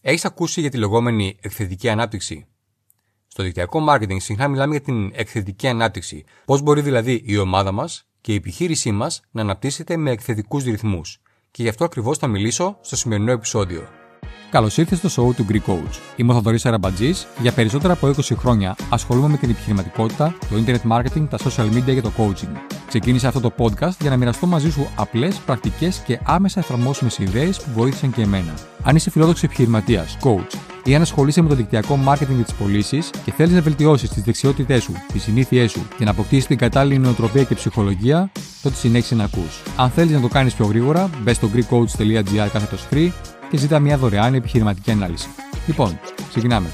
Έχεις ακούσει για τη λεγόμενη εκθετική ανάπτυξη; Στο δικτυακό marketing συχνά μιλάμε για την εκθετική ανάπτυξη. Πώς μπορεί δηλαδή η ομάδα μας και η επιχείρησή μας να αναπτύσσεται με εκθετικούς ρυθμούς; Και γι' αυτό ακριβώς θα μιλήσω στο σημερινό επεισόδιο. Καλώς ήρθατε στο show του Greek Coach. Είμαι ο Θοδωρής Αραμπατζής. Για περισσότερα από 20 χρόνια ασχολούμαι με την επιχειρηματικότητα, το internet marketing, τα social media και το coaching. Ξεκίνησα αυτό το podcast για να μοιραστώ μαζί σου απλές, πρακτικές και άμεσα εφαρμόσιμες ιδέες που βοήθησαν και εμένα. Αν είσαι φιλόδοξος επιχειρηματίας, coach ή αν ασχολείσαι με το δικτυακό marketing και τις πωλήσεις και θέλεις να βελτιώσεις τις δεξιότητές σου, τις συνήθειές σου και να αποκτήσεις την κατάλληλη νοοτροπία και ψυχολογία, τότε συνέχισε να ακούς. Αν θέλεις να το κάνεις πιο γρήγορα, μπες στο greekcoach.gr κάθετος free και ζητά μια δωρεάν επιχειρηματική ανάλυση. Λοιπόν, ξεκινάμε.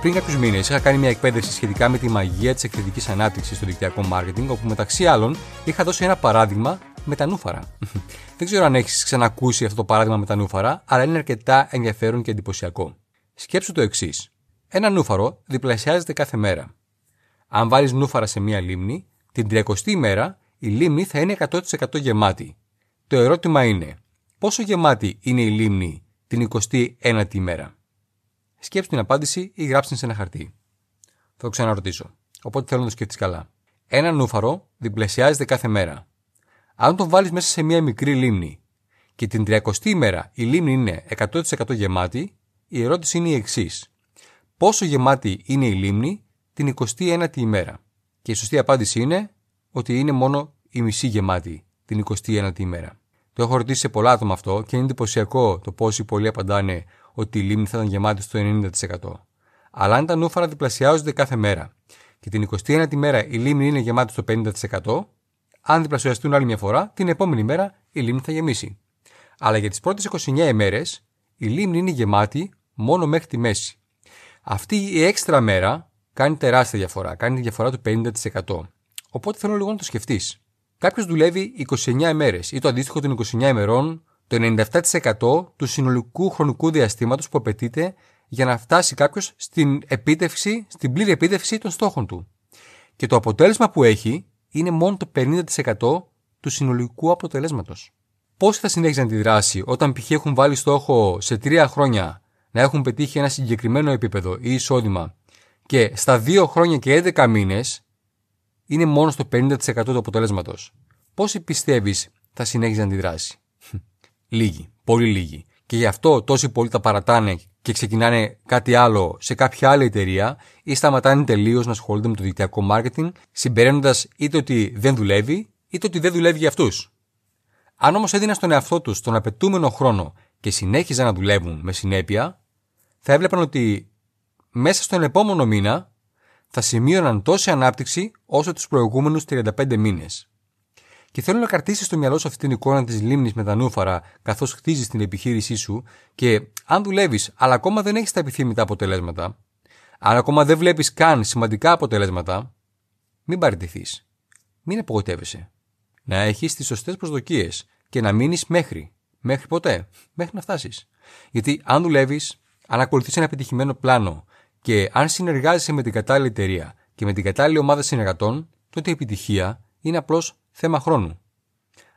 Πριν κάποιους μήνες είχα κάνει μια εκπαίδευση σχετικά με τη μαγεία της εκθετικής ανάπτυξης στο δικτυακό marketing, όπου μεταξύ άλλων είχα δώσει ένα παράδειγμα με τα νούφαρα. Δεν ξέρω αν έχεις ξανακούσει αυτό το παράδειγμα με τα νούφαρα, αλλά είναι αρκετά ενδιαφέρον και εντυπωσιακό. Σκέψου το εξής. Ένα νούφαρο διπλασιάζεται κάθε μέρα. Αν βάλεις νούφαρα σε μία λίμνη, την 30η ημέρα η λίμνη θα είναι 100% γεμάτη. Το ερώτημα είναι, πόσο γεμάτη είναι η λίμνη την 21η ημέρα. Σκέψτε την απάντηση ή γράψτε σε ένα χαρτί. Θα το ξαναρωτήσω. Οπότε θέλω να το σκεφτείς καλά. Ένα νούφαρο διπλασιάζεται κάθε μέρα. Αν το βάλεις μέσα σε μια μικρή λίμνη και την 30η ημέρα η λίμνη είναι 100% γεμάτη, η ερώτηση είναι η εξής. Πόσο γεμάτη είναι η λίμνη την 21η ημέρα; Και η σωστή απάντηση είναι ότι είναι μόνο η μισή γεμάτη την 21η ημέρα. Το έχω ρωτήσει σε πολλά άτομα αυτό και είναι εντυπωσιακό το πόσοι πολλοί απαντάνε ότι η λίμνη θα ήταν γεμάτη στο 90%. Αλλά αν τα νούφαρα διπλασιάζονται κάθε μέρα και την 21η μέρα η λίμνη είναι γεμάτη στο 50%, αν διπλασιαστούν άλλη μια φορά, την επόμενη μέρα η λίμνη θα γεμίσει. Αλλά για τις πρώτες 29 ημέρες η λίμνη είναι γεμάτη μόνο μέχρι τη μέση. Αυτή η έξτρα μέρα κάνει τεράστια διαφορά, κάνει τη διαφορά του 50%. Οπότε θέλω λίγο να το σκεφτείς. Κάποιος δουλεύει 29 ημέρες ή το αντίστοιχο των 29 ημερών το 97% του συνολικού χρονικού διαστήματος που απαιτείται για να φτάσει κάποιος στην επίτευξη, στην πλήρη επίτευξη των στόχων του. Και το αποτέλεσμα που έχει είναι μόνο το 50% του συνολικού αποτελέσματος. Πώς θα συνέχιζαν τη δράση όταν π.χ. έχουν βάλει στόχο σε 3 χρόνια να έχουν πετύχει ένα συγκεκριμένο επίπεδο ή εισόδημα και στα 2 χρόνια και 11 μήνες είναι μόνο στο 50% του αποτελέσματος. Πόσοι πιστεύεις θα συνέχιζαν τη δράση. Λίγοι. Πολύ λίγοι. Και γι' αυτό τόσοι πολλοί τα παρατάνε και ξεκινάνε κάτι άλλο σε κάποια άλλη εταιρεία ή σταματάνε τελείως να ασχολούνται με το δικτυακό marketing, συμπεραίνοντας είτε ότι δεν δουλεύει, είτε ότι δεν δουλεύει για αυτούς. Αν όμως έδιναν στον εαυτό τους τον απαιτούμενο χρόνο και συνέχιζαν να δουλεύουν με συνέπεια, θα έβλεπαν ότι μέσα στον επόμενο μήνα θα σημείωναν τόση ανάπτυξη όσο τους προηγούμενους 35 μήνες. Και θέλω να κρατήσεις στο μυαλό σου αυτή την εικόνα της λίμνης με τα νούφαρα καθώς χτίζεις την επιχείρησή σου και αν δουλεύεις, αλλά ακόμα δεν έχεις τα επιθυμητά αποτελέσματα, αν ακόμα δεν βλέπεις καν σημαντικά αποτελέσματα, μην παραιτηθείς. Μην απογοητεύεσαι. Να έχεις τις σωστές προσδοκίες και να μείνεις μέχρι. Μέχρι ποτέ. Μέχρι να φτάσεις. Γιατί αν δουλεύεις, αν ακολουθείς ένα επιτυχημένο πλάνο και αν συνεργάζεσαι με την κατάλληλη εταιρεία και με την κατάλληλη ομάδα συνεργατών, τότε η επιτυχία είναι απλώς θέμα χρόνου.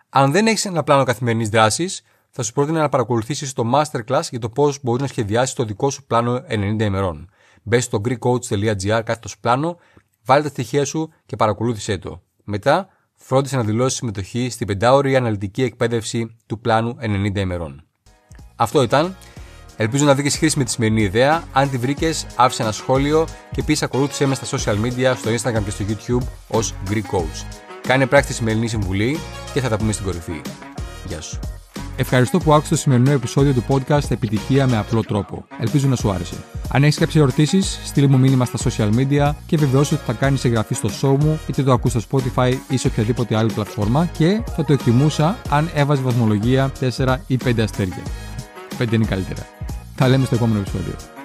Αν δεν έχεις ένα πλάνο καθημερινής δράσης, θα σου πρότεινα να παρακολουθήσεις το masterclass για το πώς μπορείς να σχεδιάσεις το δικό σου πλάνο 90 ημερών. Μπες στο greekcoach.gr κάθετος πλάνο, βάλε τα στοιχεία σου και παρακολούθησέ το. Μετά, φρόντισε να δηλώσεις συμμετοχή στην πεντάωρη αναλυτική εκπαίδευση του πλάνου 90 ημερών. Αυτό ήταν. Ελπίζω να βρήκες χρήσιμη τη σημερινή ιδέα. Αν τη βρήκες, άφησε ένα σχόλιο και επίση ακολούθησε με στα social media, στο Instagram και στο YouTube ως Greek Coach. Κάνε πράξη τη σημερινή συμβουλή και θα τα πούμε στην κορυφή. Γεια σου. Ευχαριστώ που άκουσες το σημερινό επεισόδιο του podcast Επιτυχία με απλό τρόπο. Ελπίζω να σου άρεσε. Αν έχεις κάποιες ερωτήσεις, στείλ μου μήνυμα στα social media και βεβαιώσου ότι θα κάνεις εγγραφή στο show μου, είτε το ακούς στο Spotify ή σε οποιαδήποτε άλλη πλατφόρμα και θα το εκτιμούσα αν έβαζε βαθμολογία 4 ή 5 αστέρια. 5 είναι καλύτερα. Θα λέμε στο επόμενο επεισόδιο.